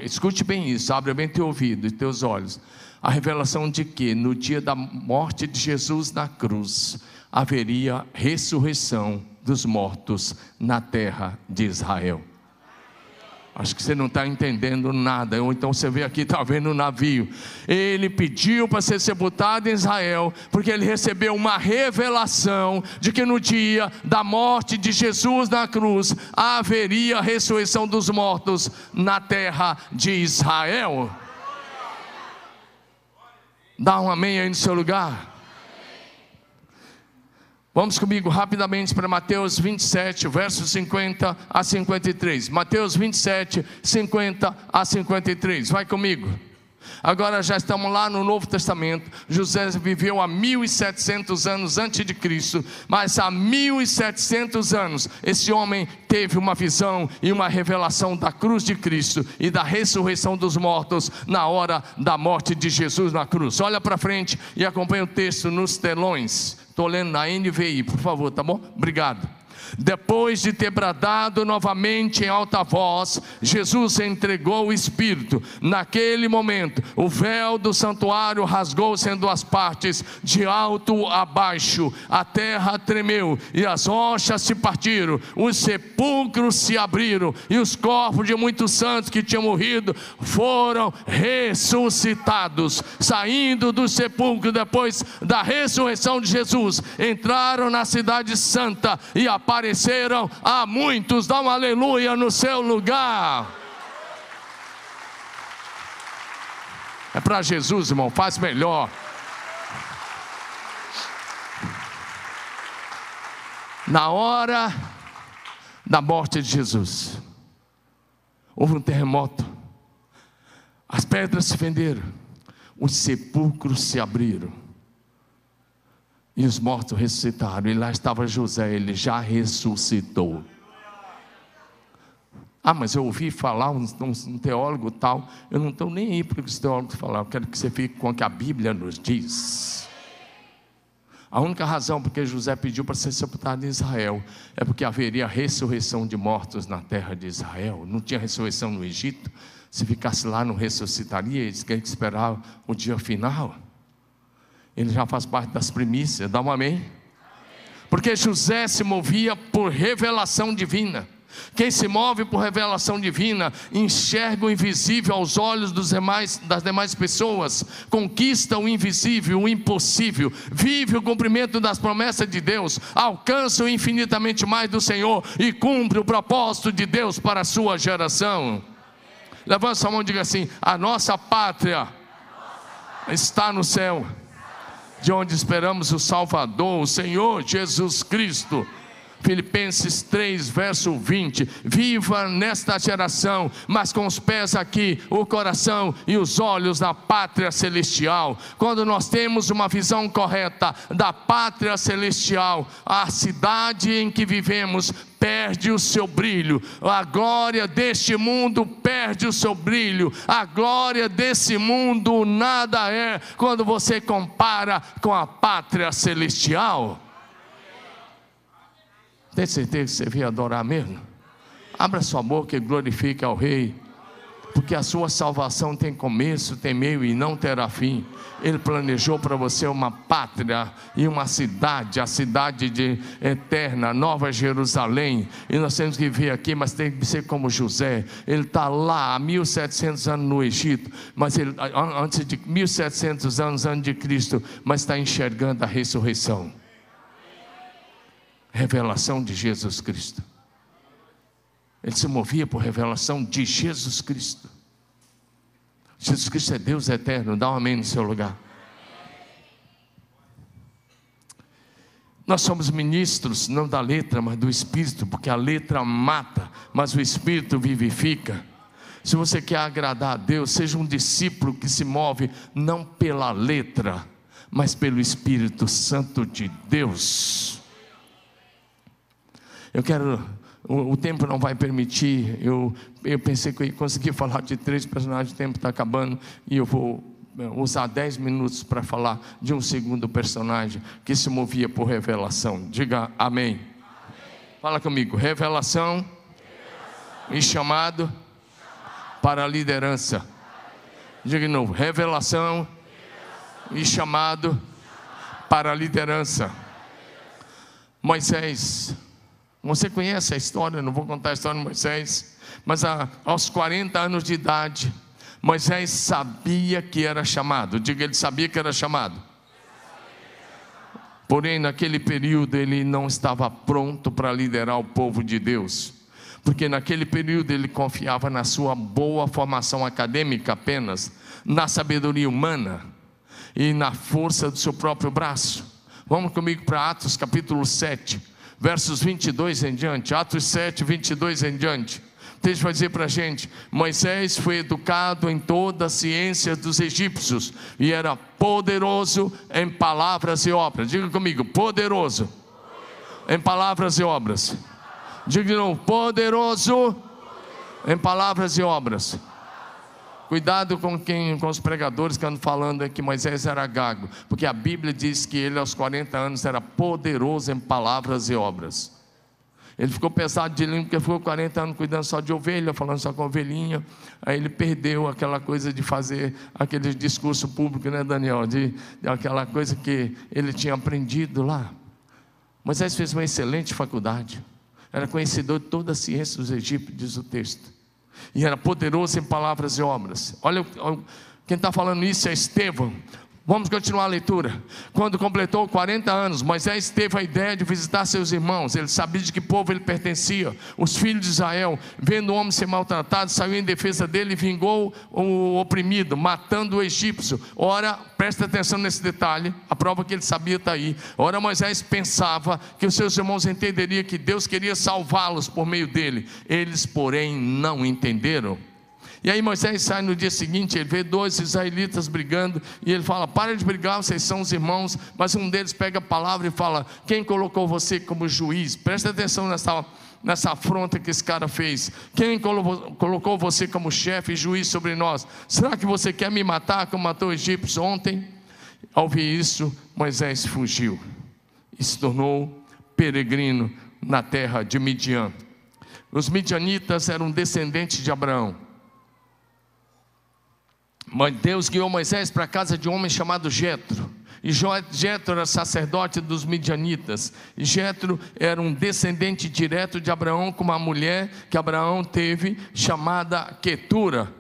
escute bem isso, abre bem teu ouvido e teus olhos. A revelação de que no dia da morte de Jesus na cruz haveria ressurreição dos mortos na terra de Israel. Acho que você não está entendendo nada. Ou então você vê aqui, está vendo o um navio. Ele pediu para ser sepultado em Israel, porque ele recebeu uma revelação de que no dia da morte de Jesus na cruz haveria a ressurreição dos mortos na terra de Israel. Dá um amém aí no seu lugar. Vamos comigo rapidamente para Mateus 27, versos 50 a 53. Mateus 27, 50 a 53. Vai comigo. Agora já estamos lá no Novo Testamento. José viveu há 1700 anos antes de Cristo, mas há 1700 anos esse homem teve uma visão e uma revelação da cruz de Cristo e da ressurreição dos mortos na hora da morte de Jesus na cruz. Olha para frente e acompanha o texto nos telões. Estou lendo na NVI, por favor, tá bom? Obrigado. Depois de ter bradado novamente em alta voz, Jesus entregou o Espírito. Naquele momento, o véu do santuário rasgou-se em duas partes, de alto a baixo. A terra tremeu e as rochas se partiram, os sepulcros se abriram e os corpos de muitos santos que tinham morrido foram ressuscitados. Saindo do sepulcro depois da ressurreição de Jesus, entraram na cidade santa e apareceram apareceram a muitos. Dá um aleluia no seu lugar. É para Jesus, irmão, faz melhor. Na hora da morte de Jesus, houve um terremoto, as pedras se fenderam, os sepulcros se abriram. E os mortos ressuscitaram. E lá estava José, ele já ressuscitou. Ah, mas eu ouvi falar um, um, teólogo tal. Eu não estou nem aí para os teólogos falar. Eu quero que você fique com o que a Bíblia nos diz. A única razão porque José pediu para ser sepultado em Israel é porque haveria ressurreição de mortos na terra de Israel. Não tinha ressurreição no Egito. Se ficasse lá, não ressuscitaria, eles querem esperar o dia final. Ele já faz parte das primícias, dá um amém? Porque José se movia por revelação divina. Quem se move por revelação divina enxerga o invisível aos olhos demais, das demais pessoas, conquista o invisível, o impossível, vive o cumprimento das promessas de Deus, alcança o infinitamente mais do Senhor e cumpre o propósito de Deus para a sua geração. Levanta sua mão e diga assim: a nossa pátria está no céu, de onde esperamos o Salvador, o Senhor Jesus Cristo Filipenses 3, verso 20. Viva nesta geração, mas com os pés aqui, o coração e os olhos da pátria celestial. Quando nós temos uma visão correta da pátria celestial, a cidade em que vivemos perde o seu brilho, a glória deste mundo perde o seu brilho, a glória desse mundo nada é quando você compara com a pátria celestial. Tem certeza que você veio adorar mesmo? Abra sua boca e glorifique ao Rei, porque a sua salvação tem começo, tem meio e não terá fim. Ele planejou para você uma pátria e uma cidade, a cidade de eterna, Nova Jerusalém. E nós temos que vir aqui, mas tem que ser como José. Ele está lá há 1700 anos no Egito, mas ele, antes de 1700 anos antes de Cristo, mas está enxergando a ressurreição revelação de Jesus Cristo. Ele se movia por revelação de Jesus Cristo. Jesus Cristo é Deus eterno, dá um amém no seu lugar. Nós somos ministros não da letra, mas do Espírito, porque a letra mata, mas o Espírito vivifica. Se você quer agradar a Deus, seja um discípulo que se move não pela letra, mas pelo Espírito Santo de Deus. Eu quero, o, o, tempo não vai permitir. Eu, eu pensei que eu ia conseguir falar de três personagens, o tempo está acabando e eu vou é, usar dez minutos para falar de um segundo personagem que se movia por revelação. Diga amém. amém. Fala comigo, revelação, revelação. e chamado, chamado. para a liderança. Diga de novo, revelação, revelação. e chamado, chamado para a liderança. Moisés você conhece a história, não vou contar a história de Moisés, mas a, aos 40 anos de idade, Moisés sabia que era chamado. Diga, ele sabia que era chamado. Porém, naquele período, ele não estava pronto para liderar o povo de Deus, porque naquele período ele confiava na sua boa formação acadêmica apenas, na sabedoria humana e na força do seu próprio braço. Vamos comigo para Atos capítulo 7 versos 22 em diante, Atos 7, 22 em diante. O texto vai dizer para a gente: Moisés foi educado em toda a ciência dos egípcios e era poderoso em palavras e obras. Diga comigo: poderoso, em palavras e obras. Diga de novo: poderoso em palavras e obras. Cuidado com quem, com os pregadores que andam falando que Moisés era gago, porque a Bíblia diz que ele aos 40 anos era poderoso em palavras e obras. Ele ficou pesado de língua porque ficou 40 anos cuidando só de ovelha, falando só com ovelhinha. Aí ele perdeu aquela coisa de fazer aquele discurso público, né, Daniel? De, de aquela coisa que ele tinha aprendido lá. Moisés fez uma excelente faculdade. Era conhecedor de toda a ciência dos egípcios, diz o texto e era poderoso em palavras e obras. Olha, quem está falando isso é Estevão, Vamos continuar a leitura. Quando completou 40 anos, Moisés teve a ideia de visitar seus irmãos. Ele sabia de que povo ele pertencia. Os filhos de Israel, vendo o homem ser maltratado, saiu em defesa dele e vingou o oprimido, matando o egípcio. Ora, presta atenção nesse detalhe, a prova que ele sabia está aí. Ora, Moisés pensava que os seus irmãos entenderiam que Deus queria salvá-los por meio dele. Eles, porém, não entenderam. E aí Moisés sai no dia seguinte, ele vê dois israelitas brigando, e ele fala: Para de brigar, vocês são os irmãos. Mas um deles pega a palavra e fala: Quem colocou você como juiz? Presta atenção nessa, nessa afronta que esse cara fez. Quem colocou você como chefe e juiz sobre nós? Será que você quer me matar como matou o egípcio ontem? Ao ouvir isso, Moisés fugiu e se tornou peregrino na terra de Midian. Os midianitas eram descendentes de Abraão. Deus guiou Moisés para a casa de um homem chamado Jetro. E Jetro era sacerdote dos midianitas. E Jetro era um descendente direto de Abraão com uma mulher que Abraão teve chamada Ketura.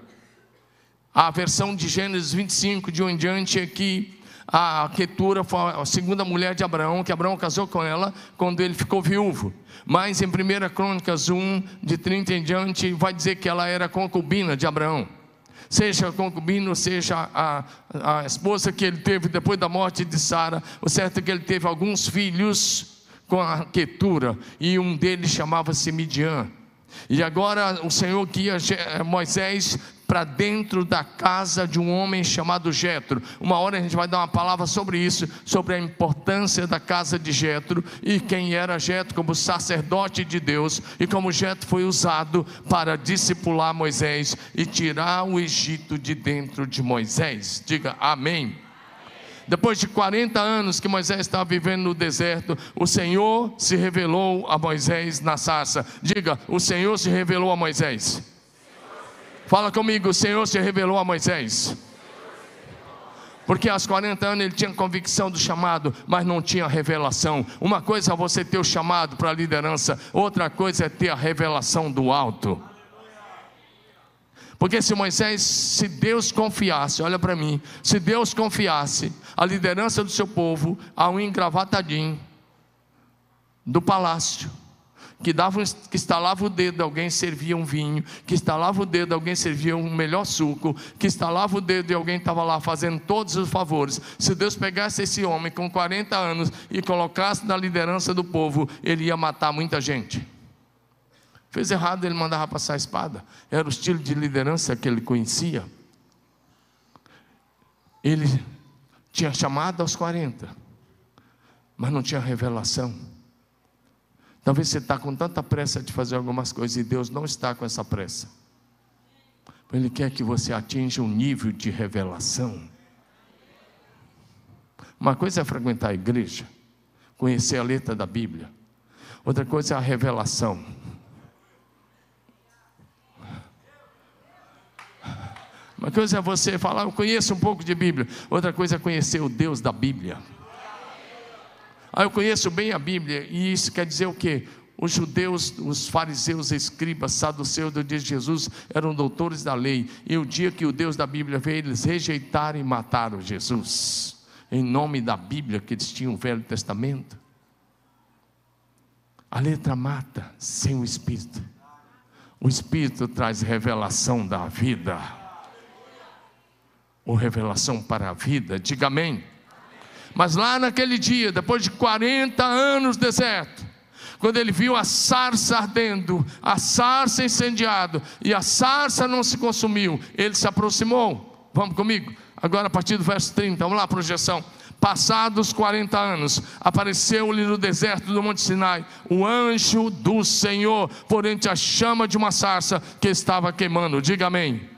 A versão de Gênesis 25 de um em diante é que a Ketura foi a segunda mulher de Abraão, que Abraão casou com ela quando ele ficou viúvo. Mas em 1 Crônicas 1, de 30 em diante, vai dizer que ela era concubina de Abraão. Seja concubino, seja a, a esposa que ele teve depois da morte de Sara, o certo é que ele teve alguns filhos com a Ketura, e um deles chamava-se Midian. E agora o Senhor guia Moisés para dentro da casa de um homem chamado Jetro. Uma hora a gente vai dar uma palavra sobre isso, sobre a importância da casa de Jetro e quem era Jetro como sacerdote de Deus e como Jetro foi usado para discipular Moisés e tirar o Egito de dentro de Moisés. Diga amém. Depois de 40 anos que Moisés estava vivendo no deserto, o Senhor se revelou a Moisés na sarça. Diga, o Senhor se revelou a Moisés. Fala comigo, o Senhor se revelou a Moisés. Porque aos 40 anos ele tinha convicção do chamado, mas não tinha revelação. Uma coisa é você ter o chamado para a liderança, outra coisa é ter a revelação do alto. Porque se Moisés, se Deus confiasse, olha para mim, se Deus confiasse a liderança do seu povo a um engravatadinho do palácio, que, dava, que estalava o dedo, alguém servia um vinho, que estalava o dedo, alguém servia um melhor suco, que estalava o dedo e alguém estava lá fazendo todos os favores. Se Deus pegasse esse homem com 40 anos e colocasse na liderança do povo, ele ia matar muita gente. Fez errado, ele mandava passar a espada. Era o estilo de liderança que ele conhecia. Ele tinha chamado aos 40, mas não tinha revelação. Talvez você está com tanta pressa de fazer algumas coisas e Deus não está com essa pressa. Ele quer que você atinja um nível de revelação. Uma coisa é frequentar a igreja, conhecer a letra da Bíblia. Outra coisa é a revelação. Uma coisa é você falar, eu conheço um pouco de Bíblia. Outra coisa é conhecer o Deus da Bíblia. Ah, eu conheço bem a Bíblia, e isso quer dizer o quê? Os judeus, os fariseus, escribas, saduceus do dia de Jesus eram doutores da lei, e o dia que o Deus da Bíblia veio, eles rejeitaram e mataram Jesus, em nome da Bíblia que eles tinham o Velho Testamento. A letra mata sem o Espírito, o Espírito traz revelação da vida, ou revelação para a vida, diga amém. Mas lá naquele dia, depois de 40 anos deserto, quando ele viu a sarça ardendo, a sarça incendiado, e a sarça não se consumiu, ele se aproximou. Vamos comigo? Agora a partir do verso 30, vamos lá, projeção. Passados 40 anos, apareceu-lhe no deserto do Monte Sinai o anjo do Senhor, por entre a chama de uma sarça que estava queimando. Diga amém.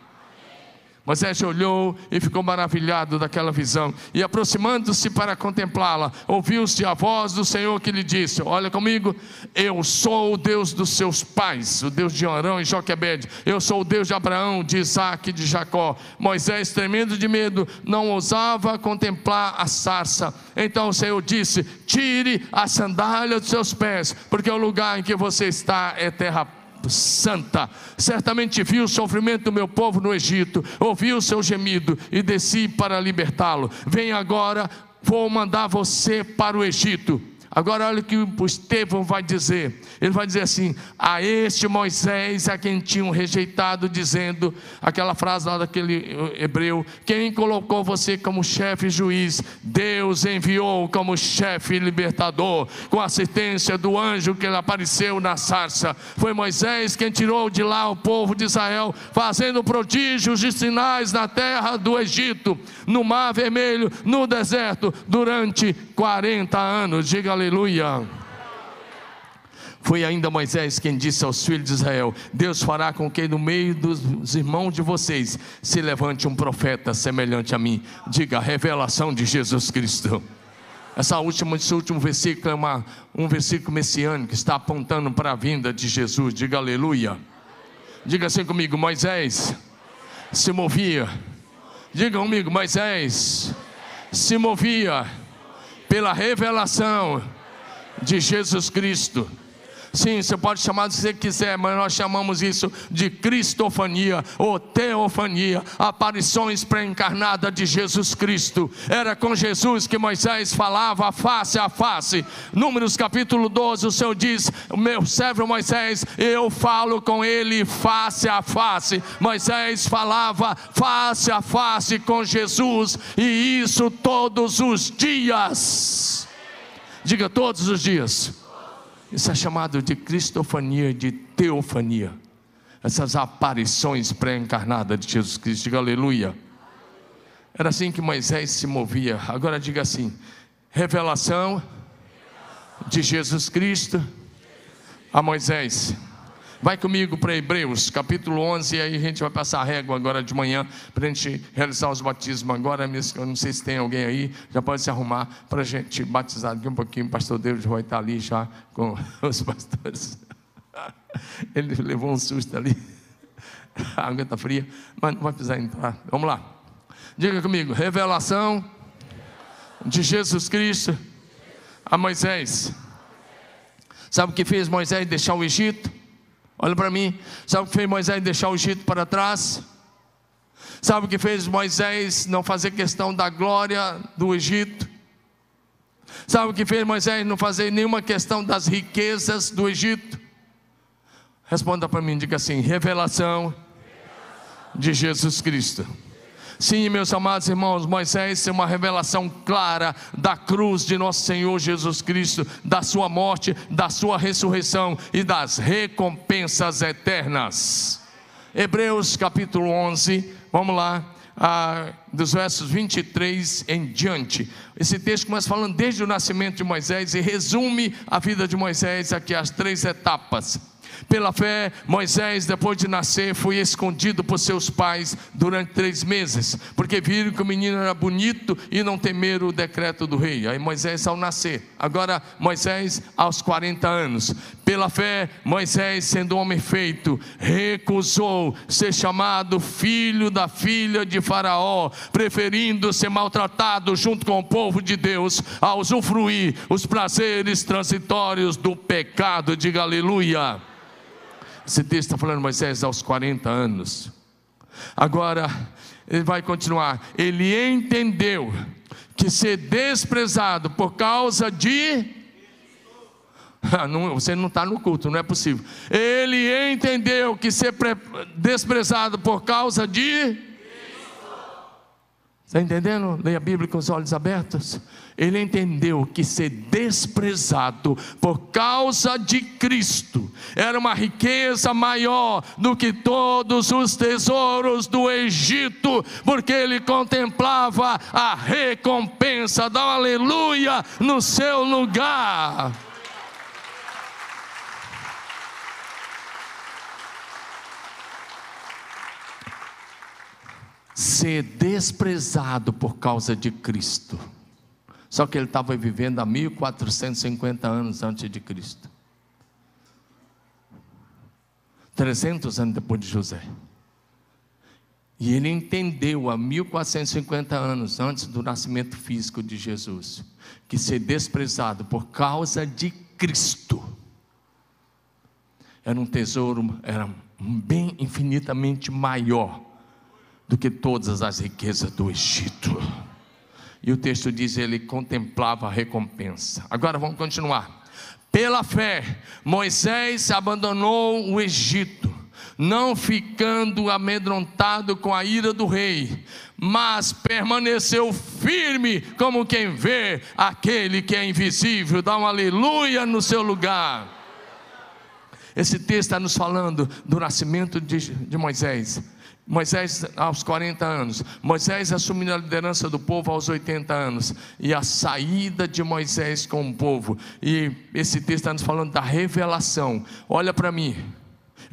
Moisés olhou e ficou maravilhado daquela visão, e aproximando-se para contemplá-la, ouviu-se a voz do Senhor que lhe disse: Olha comigo, eu sou o Deus dos seus pais, o Deus de Arão e Joquebed, eu sou o Deus de Abraão, de Isaac e de Jacó. Moisés, tremendo de medo, não ousava contemplar a sarça. Então o Senhor disse: Tire a sandália dos seus pés, porque o lugar em que você está é terra santa. Certamente viu o sofrimento do meu povo no Egito, ouviu o seu gemido e desci para libertá-lo. Vem agora, vou mandar você para o Egito Agora olha o que o Estevão vai dizer. Ele vai dizer assim: a este Moisés a quem tinham rejeitado, dizendo aquela frase lá daquele hebreu: quem colocou você como chefe juiz, Deus enviou como chefe libertador, com assistência do anjo que ele apareceu na sarça. Foi Moisés quem tirou de lá o povo de Israel, fazendo prodígios e sinais na terra do Egito, no mar vermelho, no deserto, durante 40 anos. Diga aleluia. Foi ainda Moisés quem disse aos filhos de Israel: Deus fará com que no meio dos irmãos de vocês se levante um profeta semelhante a mim. Diga, revelação de Jesus Cristo. Essa última, esse último versículo é uma, um versículo messiânico que está apontando para a vinda de Jesus. Diga aleluia. Diga assim comigo: Moisés se movia Diga comigo, Moisés se movia pela revelação de Jesus Cristo. Sim, você pode chamar do que você quiser, mas nós chamamos isso de cristofania ou teofania, aparições pré-encarnadas de Jesus Cristo. Era com Jesus que Moisés falava face a face. Números capítulo 12, o Senhor diz: meu servo Moisés, eu falo com ele face a face. Moisés falava face a face com Jesus, e isso todos os dias. Diga todos os dias. Isso é chamado de cristofania, de teofania. Essas aparições pré-encarnadas de Jesus Cristo. Diga aleluia. Era assim que Moisés se movia. Agora diga assim: revelação de Jesus Cristo a Moisés. Vai comigo para Hebreus, capítulo 11, e aí a gente vai passar a régua agora de manhã, para a gente realizar os batismos agora mesmo. Eu não sei se tem alguém aí, já pode se arrumar para a gente batizar aqui um pouquinho. O pastor Deus vai estar ali já com os pastores. Ele levou um susto ali. A água está fria, mas não vai precisar entrar. Vamos lá. Diga comigo: revelação de Jesus Cristo a Moisés. Sabe o que fez Moisés deixar o Egito? Olha para mim. Sabe o que fez Moisés deixar o Egito para trás? Sabe o que fez Moisés não fazer questão da glória do Egito? Sabe o que fez Moisés não fazer nenhuma questão das riquezas do Egito? Responda para mim, diga assim: revelação de Jesus Cristo. Sim, meus amados irmãos, Moisés é uma revelação clara da cruz de nosso Senhor Jesus Cristo, da sua morte, da sua ressurreição e das recompensas eternas. Hebreus capítulo 11, vamos lá, ah, dos versos 23 em diante. Esse texto começa falando desde o nascimento de Moisés e resume a vida de Moisés aqui as três etapas. Pela fé, Moisés, depois de nascer, foi escondido por seus pais durante três meses, porque viram que o menino era bonito e não temeram o decreto do rei. Aí Moisés ao nascer. Agora, Moisés aos 40 anos. Pela fé, Moisés, sendo homem feito, recusou ser chamado filho da filha de Faraó, preferindo ser maltratado junto com o povo de Deus, a usufruir os prazeres transitórios do pecado. Diga aleluia. Esse texto está falando Moisés aos 40 anos. Agora, ele vai continuar. Ele entendeu que ser desprezado por causa de. Não, você não está no culto, não é possível. Ele entendeu que ser desprezado por causa de Está entendendo? Leia a Bíblia com os olhos abertos. Ele entendeu que ser desprezado por causa de Cristo era uma riqueza maior do que todos os tesouros do Egito, porque ele contemplava a recompensa da aleluia no seu lugar. Ser desprezado por causa de Cristo. Só que ele estava vivendo há 1450 anos antes de Cristo. 300 anos depois de José. E ele entendeu há 1450 anos antes do nascimento físico de Jesus que ser desprezado por causa de Cristo era um tesouro, era bem infinitamente maior do que todas as riquezas do Egito. E o texto diz: ele contemplava a recompensa. Agora vamos continuar. Pela fé, Moisés abandonou o Egito, não ficando amedrontado com a ira do rei, mas permaneceu firme como quem vê aquele que é invisível. Dá um aleluia no seu lugar. Esse texto está nos falando do nascimento de, de Moisés Moisés aos 40 anos, Moisés assumindo a liderança do povo aos 80 anos, e a saída de Moisés com o povo, e esse texto está nos falando da revelação. Olha para mim,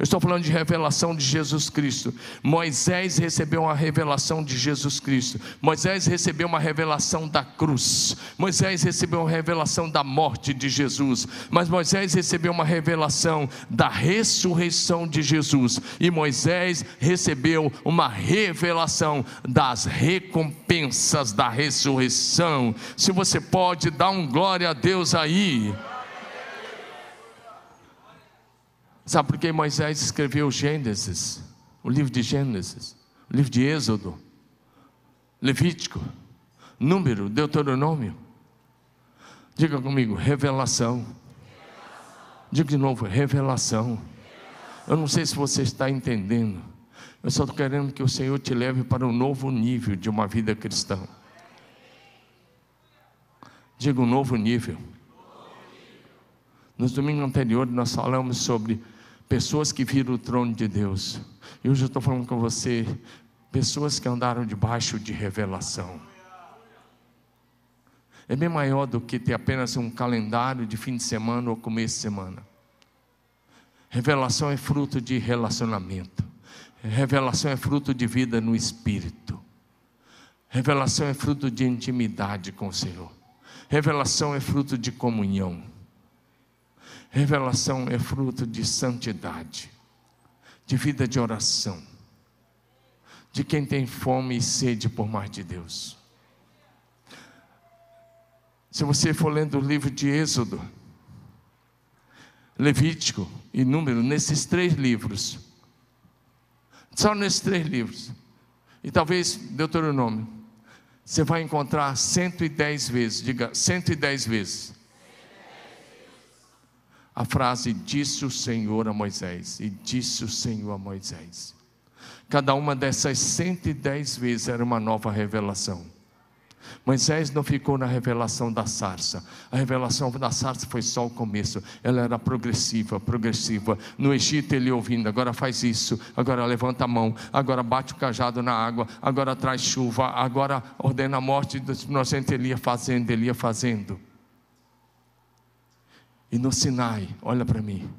Eu estou falando de revelação de Jesus Cristo. Moisés recebeu uma revelação de Jesus Cristo. Moisés recebeu uma revelação da cruz. Moisés recebeu uma revelação da morte de Jesus. Mas Moisés recebeu uma revelação da ressurreição de Jesus. E Moisés recebeu uma revelação das recompensas da ressurreição. Se você pode dar um glória a Deus aí. Sabe por que Moisés escreveu Gênesis, o livro de Gênesis, o livro de Êxodo, Levítico, Número, Deuteronômio? Diga comigo, revelação. Diga de novo, revelação. Eu não sei se você está entendendo. Eu só estou querendo que o Senhor te leve para um novo nível de uma vida cristã. Diga um novo nível. Nos domingos anteriores nós falamos sobre pessoas que viram o trono de Deus. E hoje eu estou falando com você, pessoas que andaram debaixo de revelação. É bem maior do que ter apenas um calendário de fim de semana ou começo de semana. Revelação é fruto de relacionamento. Revelação é fruto de vida no espírito. Revelação é fruto de intimidade com o Senhor. Revelação é fruto de comunhão. Revelação é fruto de santidade, de vida de oração, de quem tem fome e sede por mais de Deus. Se você for lendo o livro de Êxodo, Levítico e Número, nesses três livros, só nesses três livros, e talvez Deuteronômio, você vai encontrar 110 vezes, diga 110 vezes, a frase disse o Senhor a Moisés, e disse o Senhor a Moisés. Cada uma dessas 110 vezes era uma nova revelação. Moisés não ficou na revelação da sarça. A revelação da sarça foi só o começo. Ela era progressiva, progressiva. No Egito ele ouvindo, agora faz isso, agora levanta a mão, agora bate o cajado na água, agora traz chuva, agora ordena a morte do inocente. Ele ia fazendo, ele ia fazendo. E no Sinai, olha para mim.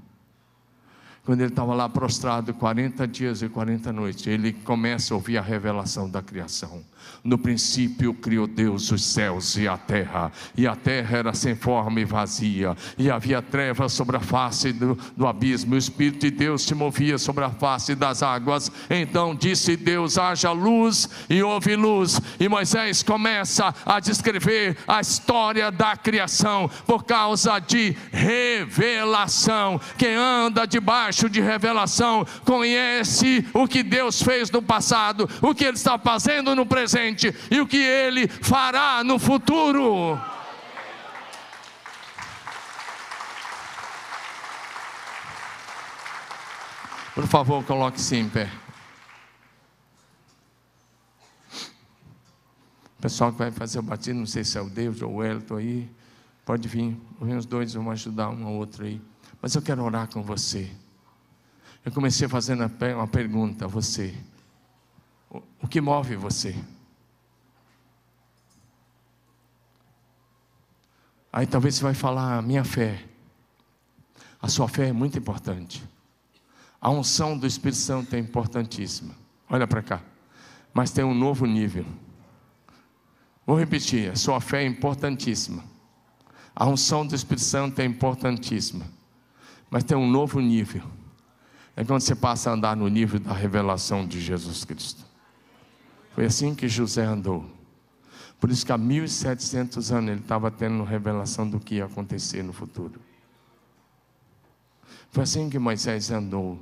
Quando ele estava lá prostrado 40 dias e 40 noites, ele começa a ouvir a revelação da criação. No princípio criou Deus os céus e a terra, e a terra era sem forma e vazia, e havia trevas sobre a face do, do abismo, o Espírito de Deus se movia sobre a face das águas. Então disse Deus: haja luz, e houve luz. E Moisés começa a descrever a história da criação por causa de revelação. Quem anda debaixo de revelação conhece o que Deus fez no passado, o que Ele está fazendo no presente presente e o que ele fará no futuro. Por favor, coloque-se em pé. O pessoal que vai fazer o batismo, não sei se é o Deus ou o Elton aí, pode vir. Os dois vão ajudar um ao outro aí. Mas eu quero orar com você. Eu comecei fazendo uma pergunta a você. O que move você? Aí talvez você vai falar, minha fé. A sua fé é muito importante. A unção do Espírito Santo é importantíssima. Olha para cá. Mas tem um novo nível. Vou repetir, a sua fé é importantíssima. A unção do Espírito Santo é importantíssima. Mas tem um novo nível. É quando você passa a andar no nível da revelação de Jesus Cristo. Foi assim que José andou. Por isso que há 1700 anos ele estava tendo revelação do que ia acontecer no futuro. Foi assim que Moisés andou.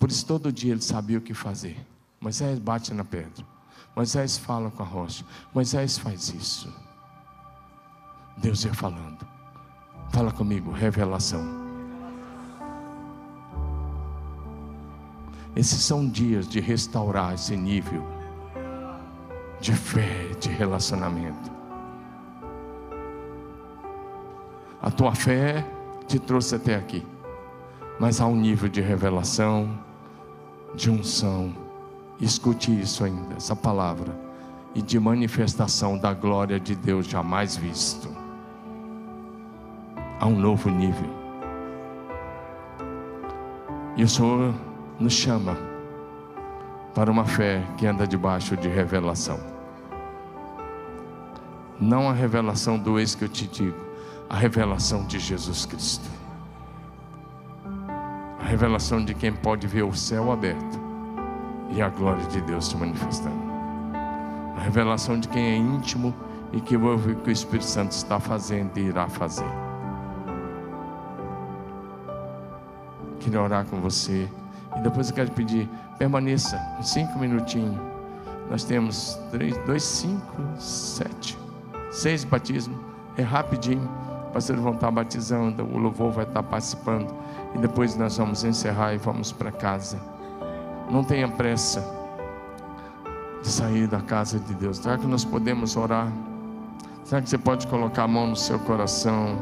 Por isso todo dia ele sabia o que fazer. Moisés bate na pedra. Moisés fala com a rocha. Moisés faz isso. Deus ia falando. Fala comigo, revelação. Esses são dias de restaurar esse nível de fé, de relacionamento. A tua fé te trouxe até aqui, mas há um nível de revelação, de unção. Escute isso ainda, essa palavra, e de manifestação da glória de Deus jamais visto. Há um novo nível. E o Senhor nos chama para uma fé que anda debaixo de revelação. Não a revelação do ex que eu te digo, a revelação de Jesus Cristo. A revelação de quem pode ver o céu aberto e a glória de Deus se manifestando. A revelação de quem é íntimo e que ouve o que o Espírito Santo está fazendo e irá fazer. Queria orar com você. E depois eu quero pedir, permaneça cinco minutinhos. Nós temos três, dois, cinco, sete, seis batismos. É rapidinho. Vocês vão estar batizando, o louvor vai estar participando. E depois nós vamos encerrar e vamos para casa. Não tenha pressa de sair da casa de Deus. Será que nós podemos orar? Será que você pode colocar a mão no seu coração?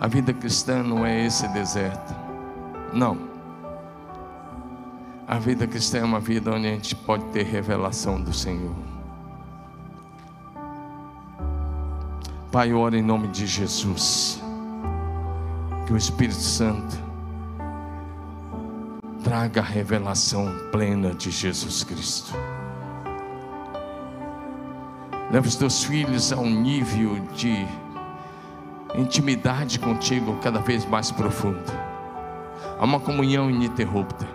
A vida cristã não é esse deserto. Não. A vida cristã é uma vida onde a gente pode ter revelação do Senhor. Pai, ora em nome de Jesus. Que o Espírito Santo traga a revelação plena de Jesus Cristo. Leva os teus filhos a um nível de intimidade contigo cada vez mais profunda, a uma comunhão ininterrupta,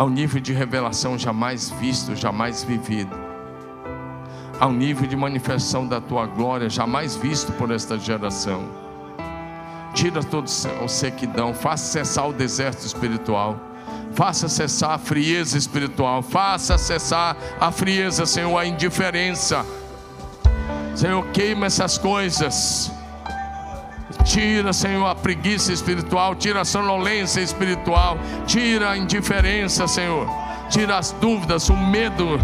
ao nível de revelação jamais visto, jamais vivido, ao nível de manifestação da tua glória jamais visto por esta geração. Tira todo o sequidão, faça cessar o deserto espiritual. Faça cessar a frieza espiritual, faça cessar a frieza, Senhor, a indiferença. Senhor, queima essas coisas Tira, Senhor, a preguiça espiritual, tira a sonolência espiritual, tira a indiferença, Senhor, tira as dúvidas, o medo.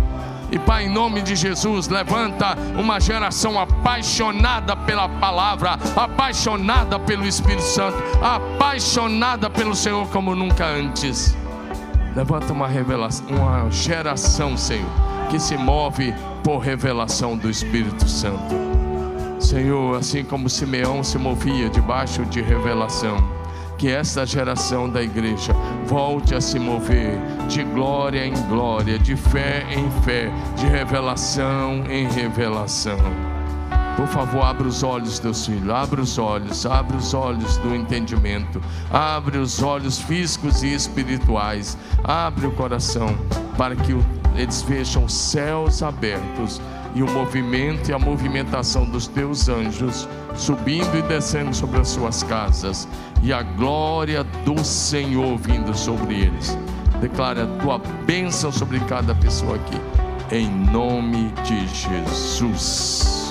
E Pai, em nome de Jesus, levanta uma geração apaixonada pela palavra, apaixonada pelo Espírito Santo, apaixonada pelo Senhor como nunca antes. Levanta uma revelação, uma geração, Senhor, que se move por revelação do Espírito Santo. Senhor, assim como Simeão se movia debaixo de revelação, que esta geração da igreja volte a se mover de glória em glória, de fé em fé, de revelação em revelação. Por favor, abra os olhos, Deus filho, abra os olhos, abra os olhos do entendimento, abre os olhos físicos e espirituais, abre o coração para que eles vejam céus abertos e o movimento e a movimentação dos teus anjos subindo e descendo sobre as suas casas, e a glória do Senhor vindo sobre eles. Declare a tua bênção sobre cada pessoa aqui, em nome de Jesus.